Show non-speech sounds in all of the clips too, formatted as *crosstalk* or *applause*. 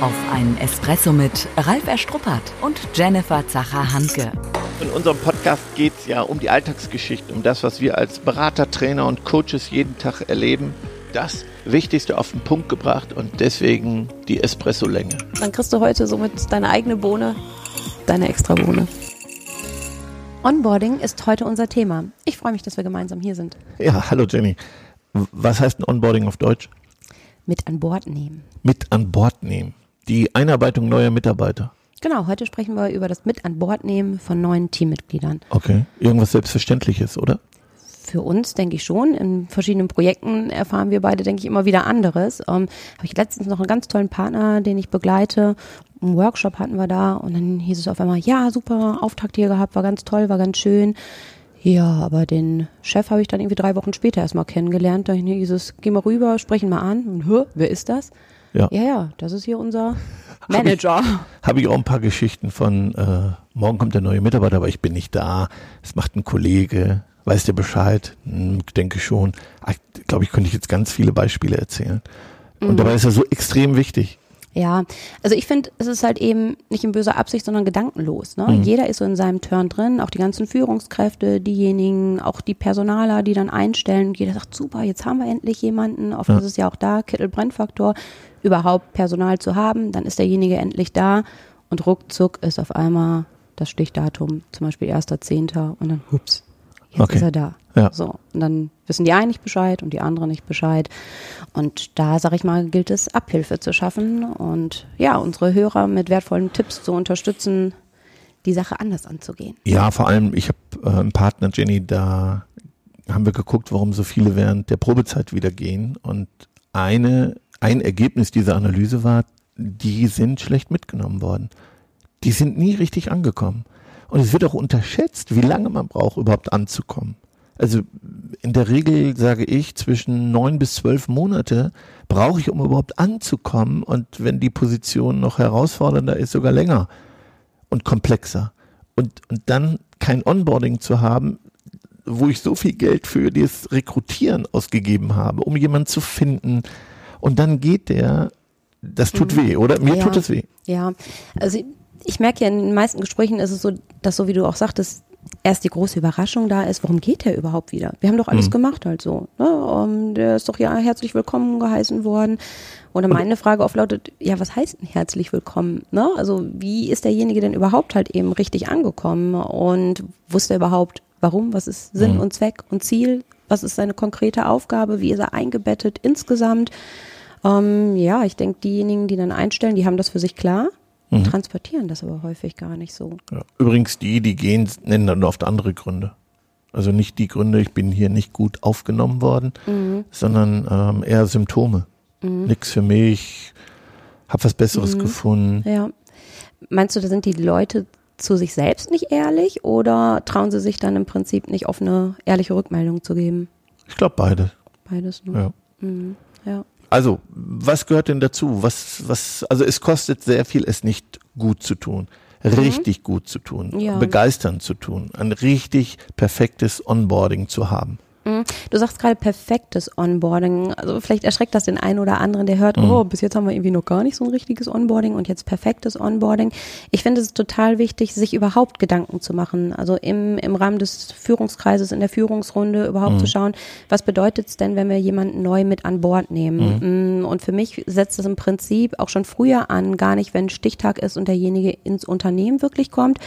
auf einen Espresso mit Ralf Erstruppert und Jennifer Zacher-Hanke. In unserem Podcast geht es ja um die Alltagsgeschichte, um das, was wir als Berater, Trainer und Coaches jeden Tag erleben. Das Wichtigste auf den Punkt gebracht und deswegen die Espresso-Länge. Dann kriegst du heute somit deine eigene Bohne, deine extra Bohne. Onboarding ist heute unser Thema. Ich freue mich, dass wir gemeinsam hier sind. Ja, hallo Jenny. Was heißt ein Onboarding auf Deutsch? Mit an Bord nehmen. Mit an Bord nehmen. Die Einarbeitung neuer Mitarbeiter. Genau, heute sprechen wir über das Mit an Bord nehmen von neuen Teammitgliedern. Okay. Irgendwas Selbstverständliches, oder? Für uns denke ich schon. In verschiedenen Projekten erfahren wir beide, denke ich, immer wieder anderes. Ähm, Habe ich letztens noch einen ganz tollen Partner, den ich begleite. Einen Workshop hatten wir da und dann hieß es auf einmal, ja, super, Auftakt hier gehabt, war ganz toll, war ganz schön. Ja, aber den Chef habe ich dann irgendwie drei Wochen später erstmal kennengelernt. Da hieß es, geh mal rüber, sprechen mal an. Und, Hö, wer ist das? Ja. Ja, ja, das ist hier unser Manager. Habe ich, hab ich auch ein paar Geschichten von, äh, morgen kommt der neue Mitarbeiter, aber ich bin nicht da. Es macht ein Kollege. Weiß der Bescheid? Hm, denke schon. Ah, Ich glaube, ich könnte jetzt ganz viele Beispiele erzählen. Und dabei ist er so extrem wichtig. Ja, also ich finde, es ist halt eben nicht in böser Absicht, sondern gedankenlos. Ne? Jeder ist so in seinem Turn drin, auch die ganzen Führungskräfte, diejenigen, auch die Personaler, die dann einstellen. Jeder sagt, super, jetzt haben wir endlich jemanden. Oft ist es ja auch da, Kittel-Brennfaktor, überhaupt Personal zu haben. Dann ist derjenige endlich da und ruckzuck ist auf einmal das Stichdatum, zum Beispiel 1.10. und dann, hups, jetzt Okay. ist er da. Ja. So, und dann wissen die einen nicht Bescheid und die anderen nicht Bescheid. Und da, sag ich mal, gilt es, Abhilfe zu schaffen und ja, unsere Hörer mit wertvollen Tipps zu unterstützen, die Sache anders anzugehen. Ja, vor allem, ich habe äh, einen Partner, Jenny, da haben wir geguckt, warum so viele während der Probezeit wieder gehen. Und eine, ein Ergebnis dieser Analyse war, die sind schlecht mitgenommen worden. Die sind nie richtig angekommen. Und es wird auch unterschätzt, wie lange man braucht, überhaupt anzukommen. Also in der Regel sage ich, zwischen neun bis zwölf Monate brauche ich, um überhaupt anzukommen. Und wenn die Position noch herausfordernder ist, sogar länger und komplexer. Und, und dann kein Onboarding zu haben, wo ich so viel Geld für das Rekrutieren ausgegeben habe, um jemanden zu finden. Und dann geht der, das tut weh, oder? Mir Ja. tut es weh. Ja, also ich, ich merke ja in den meisten Gesprächen ist es so, dass so wie du auch sagtest, erst die große Überraschung da ist, warum geht der überhaupt wieder? Wir haben doch alles gemacht halt so. Ne? Um, der ist doch ja herzlich willkommen geheißen worden. Oder meine Frage oft lautet, ja, was heißt denn herzlich willkommen? Ne? Also wie ist derjenige denn überhaupt halt eben richtig angekommen und wusste er überhaupt, warum, was ist Sinn und Zweck und Ziel? Was ist seine konkrete Aufgabe? Wie ist er eingebettet insgesamt? Ähm, ja, ich denke, diejenigen, die dann einstellen, die haben das für sich klar, transportieren das aber häufig gar nicht so. Ja. Übrigens, die, die gehen, nennen dann oft andere Gründe. Also nicht die Gründe, ich bin hier nicht gut aufgenommen worden, sondern ähm, eher Symptome. Nix für mich, hab was Besseres gefunden. Ja. Meinst du, da sind die Leute zu sich selbst nicht ehrlich oder trauen sie sich dann im Prinzip nicht offene, ehrliche Rückmeldung zu geben? Ich glaube beide. Beides, ne? Ja. Ja. Also, was gehört denn dazu? Was, was, also es kostet sehr viel, es nicht gut zu tun. Richtig gut zu tun, Ja. begeisternd zu tun, ein richtig perfektes Onboarding zu haben. Mhm. Du sagst gerade perfektes Onboarding. Also vielleicht erschreckt das den einen oder anderen, der hört, oh, bis jetzt haben wir irgendwie noch gar nicht so ein richtiges Onboarding und jetzt perfektes Onboarding. Ich finde es total wichtig, sich überhaupt Gedanken zu machen. Also im, im Rahmen des Führungskreises, in der Führungsrunde überhaupt zu schauen, was bedeutet es denn, wenn wir jemanden neu mit an Bord nehmen? Mm, Und für mich setzt es im Prinzip auch schon früher an, gar nicht, wenn Stichtag ist und derjenige ins Unternehmen wirklich kommt,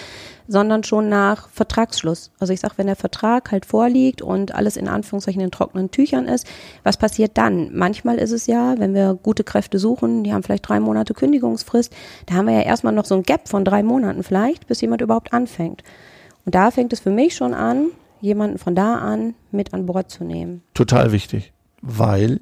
sondern schon nach Vertragsschluss. Also ich sage, wenn der Vertrag halt vorliegt und alles in Anführungszeichen in trockenen Tüchern ist, was passiert dann? Manchmal ist es ja, wenn wir gute Kräfte suchen, die haben vielleicht drei Monate Kündigungsfrist, da haben wir ja erstmal noch so ein Gap von drei Monaten vielleicht, bis jemand überhaupt anfängt. Und da fängt es für mich schon an, jemanden von da an mit an Bord zu nehmen. Total wichtig, weil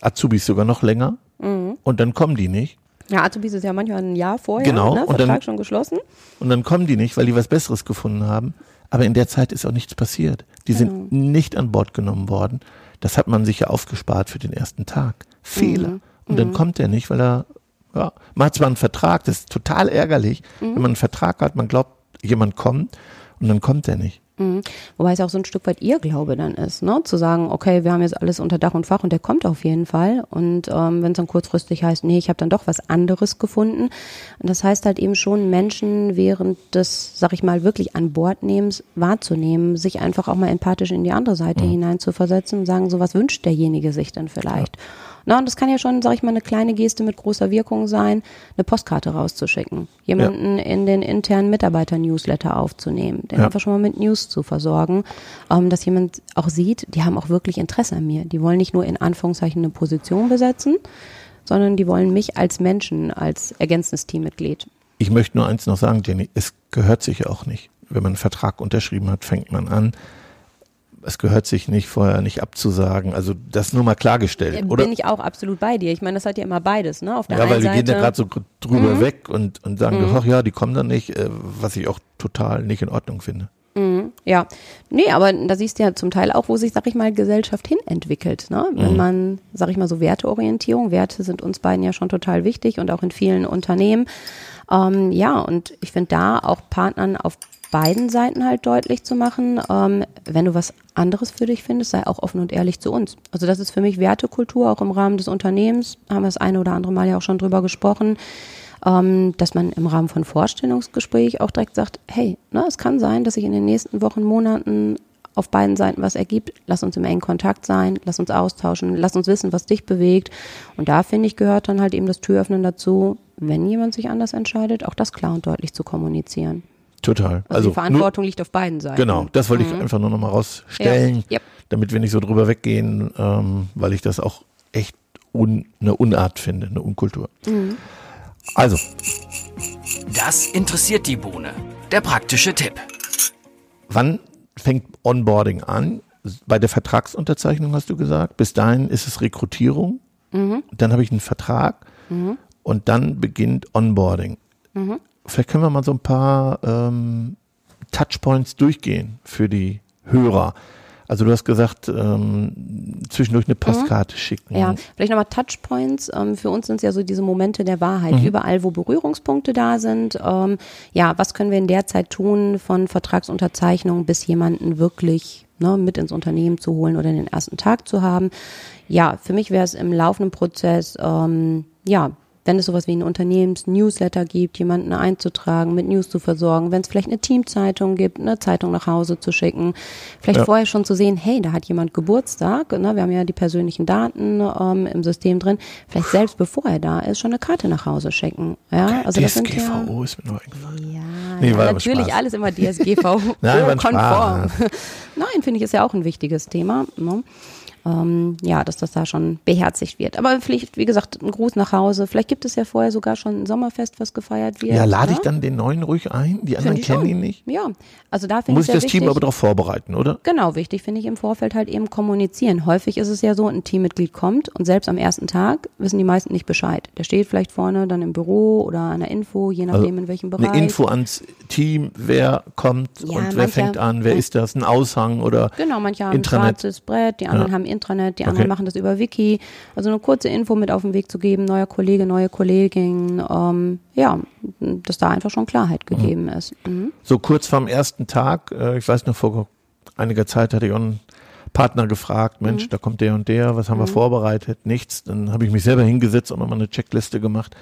Azubis sogar noch länger und dann kommen die nicht. Ja, Azubis ist ja manchmal ein Jahr vorher, Genau, ne? und Vertrag dann- schon geschlossen. Und dann kommen die nicht, weil die was Besseres gefunden haben. Aber in der Zeit ist auch nichts passiert. Die sind nicht an Bord genommen worden. Das hat man sich ja aufgespart für den ersten Tag. Fehler. Und dann kommt er nicht, weil er, ja, man hat zwar einen Vertrag, das ist total ärgerlich, wenn man einen Vertrag hat, man glaubt, jemand kommt und dann kommt er nicht. Mhm. Wobei es auch so ein Stück weit ihr Glaube dann ist, ne? Zu sagen, okay, wir haben jetzt alles unter Dach und Fach und der kommt auf jeden Fall. Und ähm, wenn es dann kurzfristig heißt, nee, ich habe dann doch was anderes gefunden. Und das heißt halt eben schon, Menschen während des, sag ich mal, wirklich an Bord nehmens wahrzunehmen, sich einfach auch mal empathisch in die andere Seite mhm. hinein zu versetzen und sagen, so was wünscht derjenige sich dann vielleicht. Ja. Na, und das kann ja schon, sag ich mal, eine kleine Geste mit großer Wirkung sein, eine Postkarte rauszuschicken, jemanden ja. in den internen Mitarbeiter-Newsletter aufzunehmen, den ja. einfach schon mal mit News zu versorgen, ähm, dass jemand auch sieht, die haben auch wirklich Interesse an mir. Die wollen nicht nur in Anführungszeichen eine Position besetzen, sondern die wollen mich als Menschen, als ergänzendes Teammitglied. Ich möchte nur eins noch sagen, Jenny, es gehört sich auch nicht. Wenn man einen Vertrag unterschrieben hat, fängt man an, es gehört sich nicht, vorher nicht abzusagen. Also das nur mal klargestellt, Bin oder? Bin ich auch absolut bei dir. Ich meine, das hat ja immer beides, ne? Auf der ja, weil wir gehen ja gerade so drüber mhm. weg und, und sagen, mhm. ach ja, die kommen dann nicht, äh, was ich auch total nicht in Ordnung finde. Mhm, ja, nee, aber da siehst du ja zum Teil auch, wo sich, sag ich mal, Gesellschaft hin entwickelt. Ne? Wenn mhm. man, sag ich mal, so Werteorientierung, Werte sind uns beiden ja schon total wichtig und auch in vielen Unternehmen. Ähm, ja, und ich finde da auch Partnern auf beiden Seiten halt deutlich zu machen, ähm, wenn du was anderes für dich findest, sei auch offen und ehrlich zu uns. Also das ist für mich Wertekultur, auch im Rahmen des Unternehmens, haben wir das eine oder andere Mal ja auch schon drüber gesprochen, ähm, dass man im Rahmen von Vorstellungsgespräch auch direkt sagt, hey, ne, es kann sein, dass sich in den nächsten Wochen, Monaten auf beiden Seiten was ergibt. Lass uns im engen Kontakt sein, lass uns austauschen, lass uns wissen, was dich bewegt. Und da finde ich, gehört dann halt eben das Türöffnen dazu, wenn jemand sich anders entscheidet, auch das klar und deutlich zu kommunizieren. Total. Also, also die Verantwortung nur, liegt auf beiden Seiten. Genau, das wollte mhm. ich einfach nur nochmal rausstellen, ja. yep. damit wir nicht so drüber weggehen, ähm, weil ich das auch echt un, eine Unart finde, eine Unkultur. Mhm. Also. Das interessiert die Bohne. Der praktische Tipp. Wann fängt Onboarding an? Bei der Vertragsunterzeichnung hast du gesagt. Bis dahin ist es Rekrutierung. Mhm. Dann habe ich einen Vertrag mhm. und dann beginnt Onboarding. Mhm vielleicht können wir mal so ein paar ähm, Touchpoints durchgehen für die Hörer. Also du hast gesagt, ähm, zwischendurch eine Postkarte mhm. schicken. Ja, vielleicht nochmal Touchpoints. Ähm, für uns sind es ja so diese Momente der Wahrheit. Mhm. Überall, wo Berührungspunkte da sind. Ähm, ja, was können wir in der Zeit tun, von Vertragsunterzeichnung bis jemanden wirklich ne, mit ins Unternehmen zu holen oder den ersten Tag zu haben? Ja, für mich wäre es im laufenden Prozess, ähm, ja, wenn es sowas wie ein Unternehmens-Newsletter gibt, jemanden einzutragen, mit News zu versorgen, wenn es vielleicht eine Teamzeitung gibt, eine Zeitung nach Hause zu schicken, vielleicht ja. vorher schon zu sehen, hey, da hat jemand Geburtstag, ne? wir haben ja die persönlichen Daten ähm, im System drin, vielleicht selbst bevor er da ist, schon eine Karte nach Hause schicken. Ja, also das sind ja, ist mir noch eingefallen. Ja, nee, ja natürlich alles immer *laughs* DSGVO-konform. *laughs* Nein, finde ich, ist ja auch ein wichtiges Thema. Ne? Ähm, ja, dass das da schon beherzigt wird. Aber vielleicht, wie gesagt, ein Gruß nach Hause. Vielleicht gibt es ja vorher sogar schon ein Sommerfest, was gefeiert wird. Ja, lade ich dann den neuen ruhig ein? Die anderen kennen schon. ihn nicht? Ja, also da finde ich Muss ich das wichtig, Team aber darauf vorbereiten, oder? Genau, wichtig finde ich im Vorfeld halt eben kommunizieren. Häufig ist es ja so, ein Teammitglied kommt und selbst am ersten Tag wissen die meisten nicht Bescheid. Der steht vielleicht vorne dann im Büro oder an der Info, je nachdem also in welchem Bereich. Eine Info ans Team, wer kommt ja, und wer mancher, fängt an, wer ist das, ein Aushang oder Genau, manche haben Intranet. ein schwarzes Brett, die anderen ja. haben Intranet, die anderen okay. machen das über Wiki. Also eine kurze Info mit auf den Weg zu geben, neuer Kollege, neue Kollegin, ähm, ja, dass da einfach schon Klarheit mhm. gegeben mhm. ist. Mhm. So kurz vorm ersten Tag, äh, ich weiß noch, vor einiger Zeit hatte ich auch einen Partner gefragt, Mensch, mhm. da kommt der und der, was haben wir mhm. vorbereitet? Nichts. Dann habe ich mich selber hingesetzt und nochmal eine Checkliste gemacht.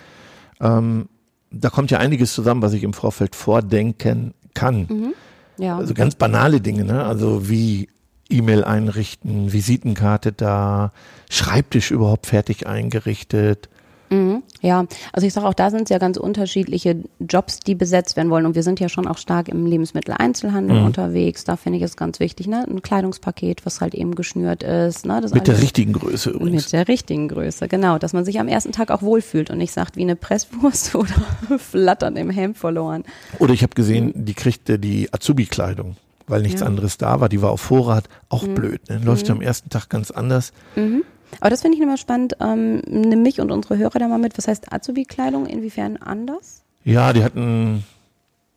Ähm, da kommt ja einiges zusammen, was ich im Vorfeld vordenken kann. Mhm. Ja. Also ganz banale Dinge, ne? Also wie E-Mail einrichten, Visitenkarte da, Schreibtisch überhaupt fertig eingerichtet, Mhm, ja, also ich sage auch, da sind es ja ganz unterschiedliche Jobs, die besetzt werden wollen. Und wir sind ja schon auch stark im Lebensmitteleinzelhandel mhm. unterwegs. Da finde ich es ganz wichtig, ne? Ein Kleidungspaket, was halt eben geschnürt ist. Ne? Mit der richtigen Größe übrigens. Mit der richtigen Größe, genau. Dass man sich am ersten Tag auch wohlfühlt und nicht sagt, wie eine Presswurst *laughs* oder flattern im Hemd verloren. Oder ich habe gesehen, die kriegte die Azubi-Kleidung weil nichts ja. anderes da war. Die war auf Vorrat, auch mhm. blöd. Ne? Läuft mhm. am ersten Tag ganz anders. Mhm. Aber das finde ich immer spannend. Ähm, nimm mich und unsere Hörer da mal mit. Was heißt Azubi-Kleidung? Inwiefern anders? Ja, die hatten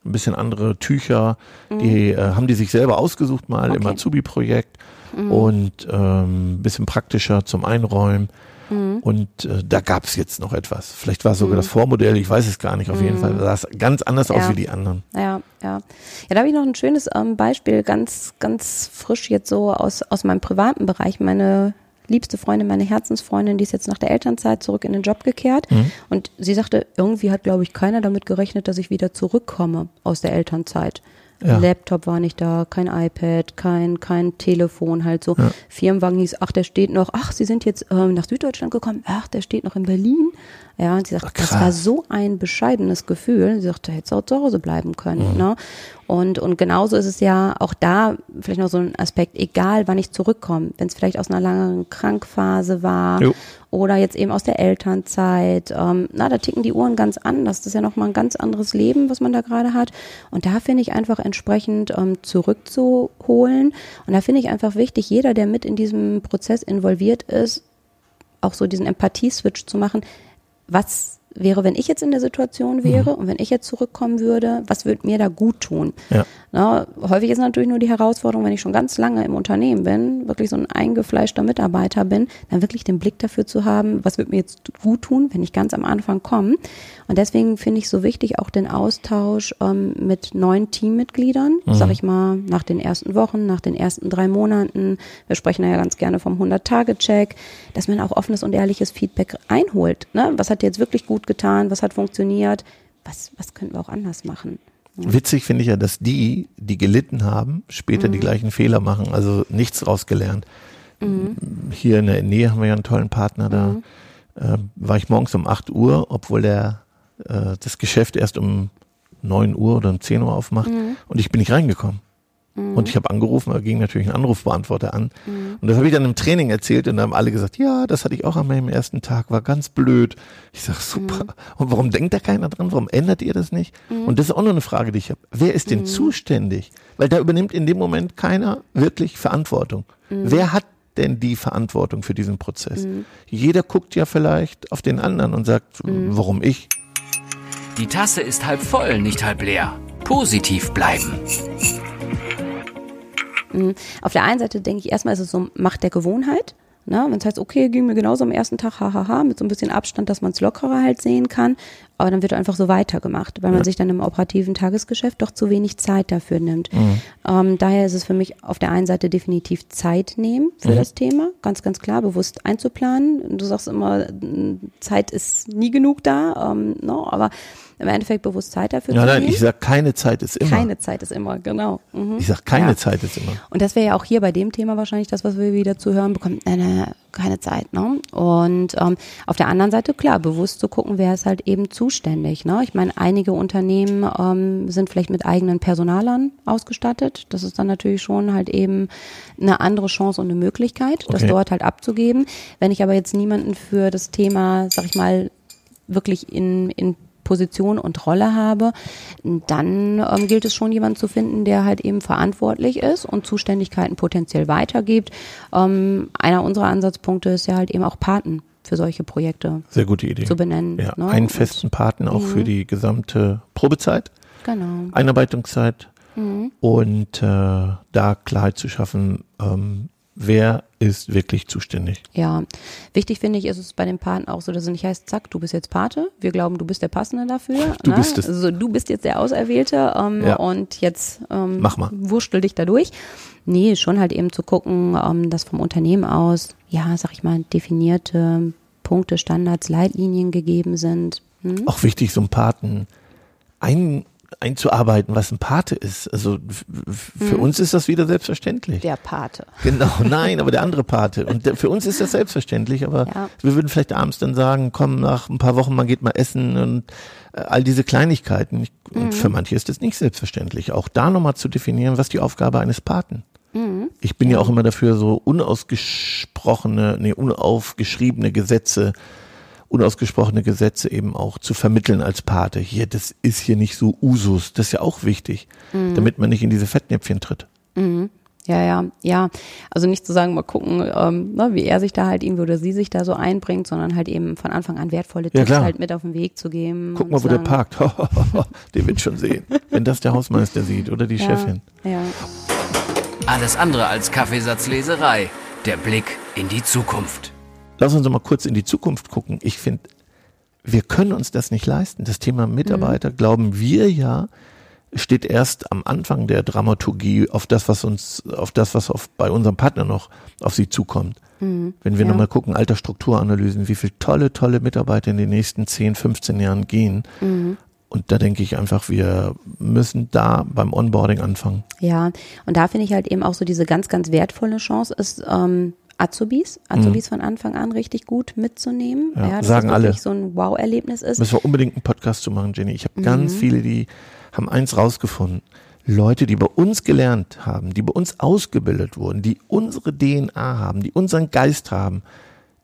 ein bisschen andere Tücher. Mhm. Die äh, haben die sich selber ausgesucht mal okay. im Azubi-Projekt mhm. und ähm, bisschen praktischer zum Einräumen. Mhm. Und äh, da gab es jetzt noch etwas. Vielleicht war es sogar mhm. das Vormodell, ich weiß es gar nicht. Auf jeden Fall sah es ganz anders ja. aus wie die anderen. Ja, ja. Ja, da habe ich noch ein schönes ähm, Beispiel, ganz, ganz frisch jetzt so aus, aus meinem privaten Bereich. Meine liebste Freundin, meine Herzensfreundin, die ist jetzt nach der Elternzeit zurück in den Job gekehrt. Mhm. Und sie sagte, irgendwie hat, glaube ich, keiner damit gerechnet, dass ich wieder zurückkomme aus der Elternzeit. Ja. Laptop war nicht da, kein iPad, kein, kein Telefon, halt so. Ja. Firmenwagen hieß, ach, der steht noch, ach, Sie sind jetzt ähm, nach Süddeutschland gekommen, ach, der steht noch in Berlin. Ja, und sie sagt, ach, das war so ein bescheidenes Gefühl. Sie sagte, hätte auch zu Hause bleiben können. Mhm. Ne? Und, und genauso ist es ja auch da vielleicht noch so ein Aspekt, egal wann ich zurückkomme, wenn es vielleicht aus einer langen Krankphase war jo. oder jetzt eben aus der Elternzeit, ähm, na, da ticken die Uhren ganz anders. Das ist ja nochmal ein ganz anderes Leben, was man da gerade hat. Und da finde ich einfach entsprechend ähm, zurückzuholen. Und da finde ich einfach wichtig, jeder, der mit in diesem Prozess involviert ist, auch so diesen Empathie-Switch zu machen. Was wäre, wenn ich jetzt in der Situation wäre mhm. und wenn ich jetzt zurückkommen würde, was würde mir da gut tun? Ja. Na, häufig ist natürlich nur die Herausforderung, wenn ich schon ganz lange im Unternehmen bin, wirklich so ein eingefleischter Mitarbeiter bin, dann wirklich den Blick dafür zu haben, was wird mir jetzt gut tun, wenn ich ganz am Anfang komme. Und deswegen finde ich so wichtig auch den Austausch ähm, mit neuen Teammitgliedern, mhm. sag ich mal, nach den ersten Wochen, nach den ersten drei Monaten. Wir sprechen ja ganz gerne vom 100-Tage-Check, dass man auch offenes und ehrliches Feedback einholt. Ne? Was hat jetzt wirklich gut getan? Was hat funktioniert? Was, was könnten wir auch anders machen? Witzig finde ich ja, dass die, die gelitten haben, später mhm. die gleichen Fehler machen, also nichts rausgelernt. Mhm. Hier in der Nähe haben wir ja einen tollen Partner, da mhm. äh, war ich morgens um 8 Uhr, obwohl der äh, das Geschäft erst um 9 Uhr oder um 10 Uhr aufmacht mhm. und ich bin nicht reingekommen. Mhm. Und ich habe angerufen, da ging natürlich ein Anrufbeantworter an. Mhm. Und das habe ich dann im Training erzählt und dann haben alle gesagt, ja, das hatte ich auch an meinem ersten Tag, war ganz blöd. Ich sag super. Mhm. Und warum denkt da keiner dran? Warum ändert ihr das nicht? Mhm. Und das ist auch noch eine Frage, die ich habe. Wer ist denn mhm. zuständig? Weil da übernimmt in dem Moment keiner wirklich Verantwortung. Mhm. Wer hat denn die Verantwortung für diesen Prozess? Jeder guckt ja vielleicht auf den anderen und sagt, warum ich? Die Tasse ist halb voll, nicht halb leer. Positiv bleiben. Mhm. Auf der einen Seite denke ich erstmal, ist es so Macht der Gewohnheit. Ne? Wenn es heißt, okay, ging mir genauso am ersten Tag, hahaha, mit so ein bisschen Abstand, dass man es lockerer halt sehen kann, aber dann wird einfach so weitergemacht, weil man sich dann im operativen Tagesgeschäft doch zu wenig Zeit dafür nimmt. Mhm. Ähm, daher ist es für mich auf der einen Seite definitiv Zeit nehmen für mhm. das Thema, ganz, ganz klar, bewusst einzuplanen. Du sagst immer, Zeit ist nie genug da, ähm, no, ne? aber im Endeffekt bewusst Zeit dafür ja, zu nein, nehmen. ich sag keine Zeit ist immer. Keine Zeit ist immer, genau. Mhm. Ich sag keine ja. Zeit ist immer. Und das wäre ja auch hier bei dem Thema wahrscheinlich das, was wir wieder zu hören bekommen. Nein, nein, keine Zeit, ne? Und ähm, auf der anderen Seite, klar, bewusst zu gucken, wer ist halt eben zuständig, ne? Ich meine, einige Unternehmen ähm, sind vielleicht mit eigenen Personalern ausgestattet. Das ist dann natürlich schon halt eben eine andere Chance und eine Möglichkeit, das dort halt abzugeben. Wenn ich aber jetzt niemanden für das Thema, sag ich mal, wirklich in, in Position und Rolle habe, dann ähm, gilt es schon, jemanden zu finden, der halt eben verantwortlich ist und Zuständigkeiten potenziell weitergibt. Ähm, einer unserer Ansatzpunkte ist ja halt eben auch Paten für solche Projekte Sehr gute Idee. zu benennen. Ja, ne? Einen festen Paten auch für mhm. die gesamte Probezeit, genau. Einarbeitungszeit mhm. und äh, da Klarheit zu schaffen, ähm, wer ist wirklich zuständig. Ja, wichtig finde ich ist es bei den Paten auch so, dass es nicht heißt, zack, du bist jetzt Pate, wir glauben, du bist der Passende dafür. Du ne? bist es. Also du bist jetzt der Auserwählte ähm, ja. und jetzt ähm, Mach mal. wurschtel dich da durch. Nee, schon halt eben zu gucken, ähm, dass vom Unternehmen aus, ja, sag ich mal, definierte Punkte, Standards, Leitlinien gegeben sind. Hm? Auch wichtig, so ein Paten ein einzuarbeiten, was ein Pate ist. Also für mhm. uns ist das wieder selbstverständlich. Der Pate. Genau, *laughs* nein, aber der andere Pate. Und der, für uns ist das selbstverständlich, aber ja. wir würden vielleicht abends dann sagen, komm, nach ein paar Wochen, man geht mal essen und äh, all diese Kleinigkeiten. Ich, mhm. Und für manche ist das nicht selbstverständlich. Auch da nochmal zu definieren, was die Aufgabe eines Paten. Mhm. Ich bin ja. ja auch immer dafür, so unausgesprochene, nee, unaufgeschriebene Gesetze unausgesprochene Gesetze eben auch zu vermitteln als Pate. Hier, das ist hier nicht so Usus. Das ist ja auch wichtig, mhm. damit man nicht in diese Fettnäpfchen tritt. Mhm. Ja, ja, ja. Also nicht zu sagen, mal gucken, ähm, ne, wie er sich da halt irgendwie oder sie sich da so einbringt, sondern halt eben von Anfang an wertvolle Tipps ja, halt mit auf den Weg zu geben. Guck mal, wo der parkt. *laughs* den wird schon sehen. Wenn das der Hausmeister sieht oder die ja, Chefin. Ja. Alles andere als Kaffeesatzleserei. Der Blick in die Zukunft. Lass uns mal kurz in die Zukunft gucken. Ich finde, wir können uns das nicht leisten. Das Thema Mitarbeiter, mhm. glauben wir ja, steht erst am Anfang der Dramaturgie auf das, was uns, auf das, was auf, bei unserem Partner noch auf sie zukommt. Mhm. Wenn wir ja. nochmal gucken, Altersstrukturanalysen, wie viele tolle, tolle Mitarbeiter in den nächsten 10, 15 Jahren gehen. Mhm. Und da denke ich einfach, wir müssen da beim Onboarding anfangen. Ja, und da finde ich halt eben auch so diese ganz, ganz wertvolle Chance ist, ähm, Azubis, Azubis mhm. von Anfang an richtig gut mitzunehmen. Ja, ja dass sagen das wirklich so ein Wow-Erlebnis ist. Müssen wir unbedingt einen Podcast zu machen, Jenny. Ich habe mhm. ganz viele, die haben eins rausgefunden. Leute, die bei uns gelernt haben, die bei uns ausgebildet wurden, die unsere DNA haben, die unseren Geist haben,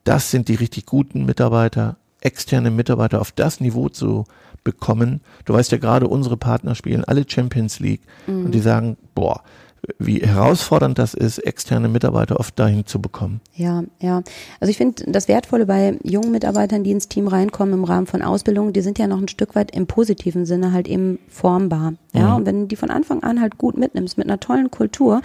das sind die richtig guten Mitarbeiter, externe Mitarbeiter auf das Niveau zu bekommen. Du weißt ja gerade, unsere Partner spielen alle Champions League mhm. und die sagen, boah, wie herausfordernd das ist, externe Mitarbeiter oft dahin zu bekommen. Ja, ja. Also ich finde das Wertvolle bei jungen Mitarbeitern, die ins Team reinkommen im Rahmen von Ausbildung, die sind ja noch ein Stück weit im positiven Sinne halt eben formbar. Ja, mhm. und wenn du die von Anfang an halt gut mitnimmst, mit einer tollen Kultur,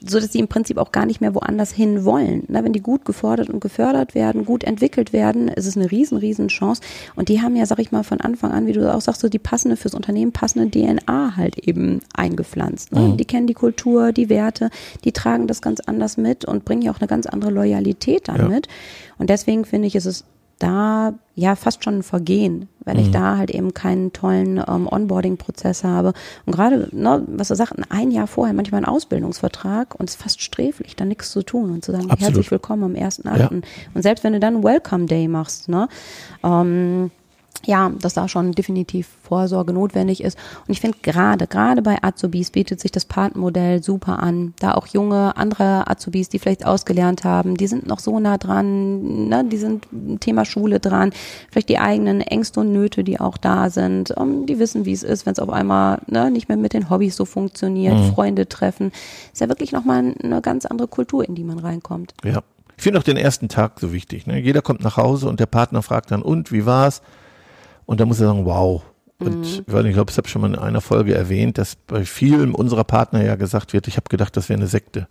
so dass sie im Prinzip auch gar nicht mehr woanders hin wollen. Na, wenn die gut gefordert und gefördert werden, gut entwickelt werden, ist es eine riesen, riesen Chance. Und die haben ja, sag ich mal, von Anfang an, wie du auch sagst, so die passende fürs Unternehmen passende DNA halt eben eingepflanzt. Ne? Mhm. Die kennen die Kultur, die Werte, die tragen das ganz anders mit und bringen ja auch eine ganz andere Loyalität damit. Ja. Und deswegen finde ich, ist es da ja fast schon ein Vergehen, weil mhm. ich da halt eben keinen tollen ähm, Onboarding-Prozess habe. Und gerade, ne, was er sagt, ein Jahr vorher manchmal ein Ausbildungsvertrag und es ist fast sträflich, da nichts zu tun und zu sagen, Absolut. herzlich willkommen am 1.8. Ja. Und selbst wenn du dann Welcome Day machst, ne, ähm, ja, dass da schon definitiv Vorsorge notwendig ist. Und ich finde gerade, gerade bei Azubis bietet sich das Patenmodell super an. Da auch junge, andere Azubis, die vielleicht ausgelernt haben, die sind noch so nah dran, ne, die sind Thema Schule dran, vielleicht die eigenen Ängste und Nöte, die auch da sind, um, ähm, die wissen, wie es ist, wenn es auf einmal ne, nicht mehr mit den Hobbys so funktioniert, mhm. Freunde treffen. Ist ja wirklich nochmal eine ganz andere Kultur, in die man reinkommt. Ja. Ich finde auch den ersten Tag so wichtig. Ne? Jeder kommt nach Hause und der Partner fragt dann, und wie war's? Und da muss er sagen, wow. Und mhm. ich, ich glaube, ich habe schon mal in einer Folge erwähnt, dass bei vielen unserer Partner ja gesagt wird, ich habe gedacht, das wäre eine Sekte.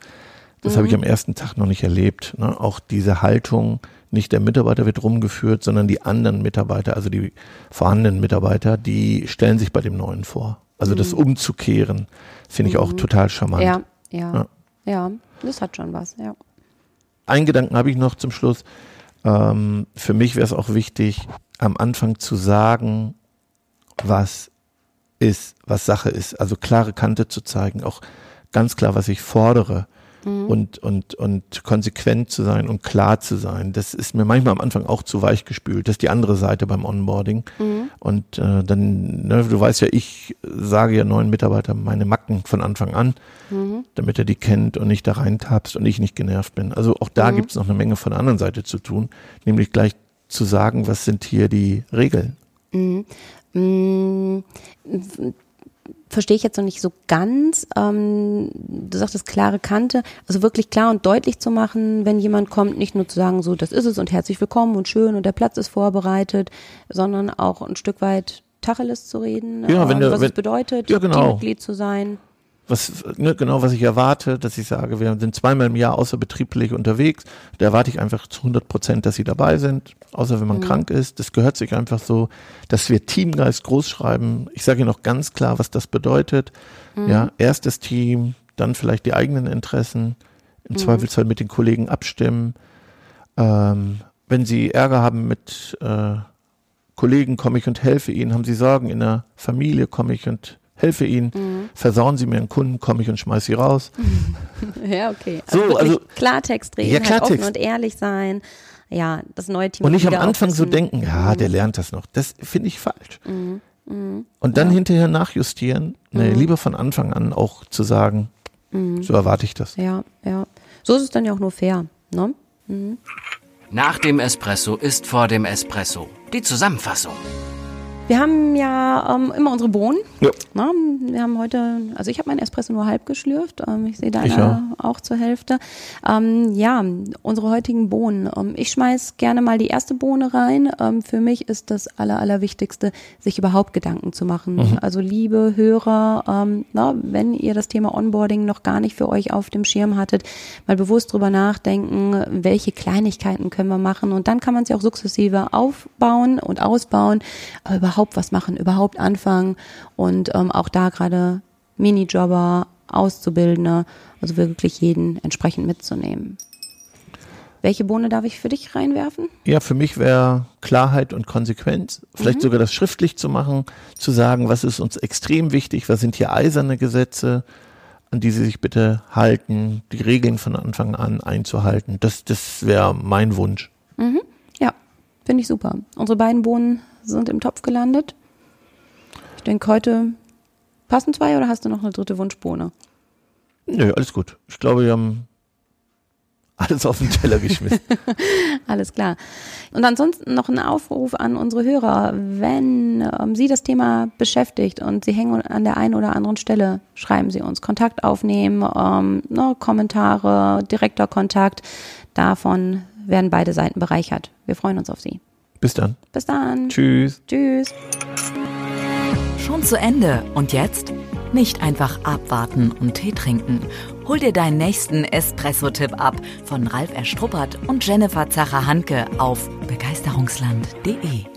Das mhm. habe ich am ersten Tag noch nicht erlebt. Ne? Auch diese Haltung, nicht der Mitarbeiter wird rumgeführt, sondern die anderen Mitarbeiter, also die vorhandenen Mitarbeiter, die stellen sich bei dem Neuen vor. Also mhm. das umzukehren, finde ich auch mhm. total charmant. Ja, ja, ja, ja. das hat schon was, ja. Einen Gedanken habe ich noch zum Schluss. Ähm, für mich wäre es auch wichtig, am Anfang zu sagen, was ist, was Sache ist. Also klare Kante zu zeigen, auch ganz klar, was ich fordere mhm. und, und, und konsequent zu sein und klar zu sein. Das ist mir manchmal am Anfang auch zu weich gespült. Das ist die andere Seite beim Onboarding. Mhm. Und äh, dann, ne, du weißt ja, ich sage ja neuen Mitarbeitern meine Macken von Anfang an, mhm. damit er die kennt und nicht da reintapst und ich nicht genervt bin. Also auch da mhm. gibt es noch eine Menge von der anderen Seite zu tun, nämlich gleich zu sagen, was sind hier die Regeln. Mhm. Mhm verstehe ich jetzt noch nicht so ganz. Ähm, du sagtest klare Kante, also wirklich klar und deutlich zu machen, wenn jemand kommt, nicht nur zu sagen, so das ist es und herzlich willkommen und schön und der Platz ist vorbereitet, sondern auch ein Stück weit Tacheles zu reden, ja, wenn äh, was wenn, es bedeutet, ja, genau. Teammitglied zu sein was ne, genau was ich erwarte, dass ich sage, wir sind zweimal im Jahr außerbetrieblich unterwegs. Da erwarte ich einfach zu 100 Prozent, dass sie dabei sind, außer wenn man mhm. krank ist. Das gehört sich einfach so, dass wir Teamgeist groß schreiben. Ich sage Ihnen noch ganz klar, was das bedeutet. Mhm. Ja, erst das Team, dann vielleicht die eigenen Interessen, im mhm. Zweifelsfall mit den Kollegen abstimmen. Ähm, wenn Sie Ärger haben mit äh, Kollegen, komme ich und helfe Ihnen. Haben Sie Sorgen in der Familie, komme ich und helfe ihnen, mhm. versauen sie mir einen Kunden, komme ich und schmeiß sie raus. *laughs* ja, okay. Also, so, also Klartext reden, ja, halt Klartext. offen und ehrlich sein. Ja, das neue Team. Und nicht am Anfang so denken, ja, mhm. der lernt das noch. Das finde ich falsch. Mhm. mhm. Und dann ja. hinterher nachjustieren, ne, mhm. lieber von Anfang an auch zu sagen, mhm. so erwarte ich das. Ja, ja. So ist es dann ja auch nur fair, ne? Nach dem Espresso ist vor dem Espresso die Zusammenfassung. Wir haben ja ähm, immer unsere Bohnen. Ja. Na, wir haben heute, also ich habe meinen Espresso nur halb geschlürft. Ähm, ich sehe deine auch. zur Hälfte. Ähm, ja, unsere heutigen Bohnen. Ähm, ich schmeiß gerne mal die erste Bohne rein. Ähm, für mich ist das Aller, Allerwichtigste, sich überhaupt Gedanken zu machen. Also liebe Hörer, ähm, na, wenn ihr das Thema Onboarding noch gar nicht für euch auf dem Schirm hattet, mal bewusst drüber nachdenken, welche Kleinigkeiten können wir machen. Und dann kann man es ja auch sukzessive aufbauen und ausbauen, aber überhaupt was machen, überhaupt anfangen und ähm, auch da gerade Minijobber, Auszubildende, also wirklich jeden entsprechend mitzunehmen. Welche Bohne darf ich für dich reinwerfen? Ja, für mich wäre Klarheit und Konsequenz, vielleicht sogar das schriftlich zu machen, zu sagen, was ist uns extrem wichtig, was sind hier eiserne Gesetze, an die Sie sich bitte halten, die Regeln von Anfang an einzuhalten. Das, das wäre mein Wunsch. Ja, finde ich super. Unsere beiden Bohnen sind im Topf gelandet. Ich denke, heute passen zwei oder hast du noch eine dritte Wunschbohne? Nö, alles gut. Ich glaube, wir haben alles auf den Teller geschmissen. *laughs* *laughs* Alles klar. Und ansonsten noch ein Aufruf an unsere Hörer. Wenn ähm, Sie das Thema beschäftigt und Sie hängen an der einen oder anderen Stelle, schreiben Sie uns. Kontakt aufnehmen, ähm, ne, Kommentare, direkter Kontakt. Davon werden beide Seiten bereichert. Wir freuen uns auf Sie. Bis dann. Bis dann. Tschüss. Tschüss. Schon zu Ende. Und jetzt? Nicht einfach abwarten und Tee trinken. Hol dir deinen nächsten Espresso-Tipp ab von Ralf Erstruppert und Jennifer Zacher-Hanke auf begeisterungsland.de.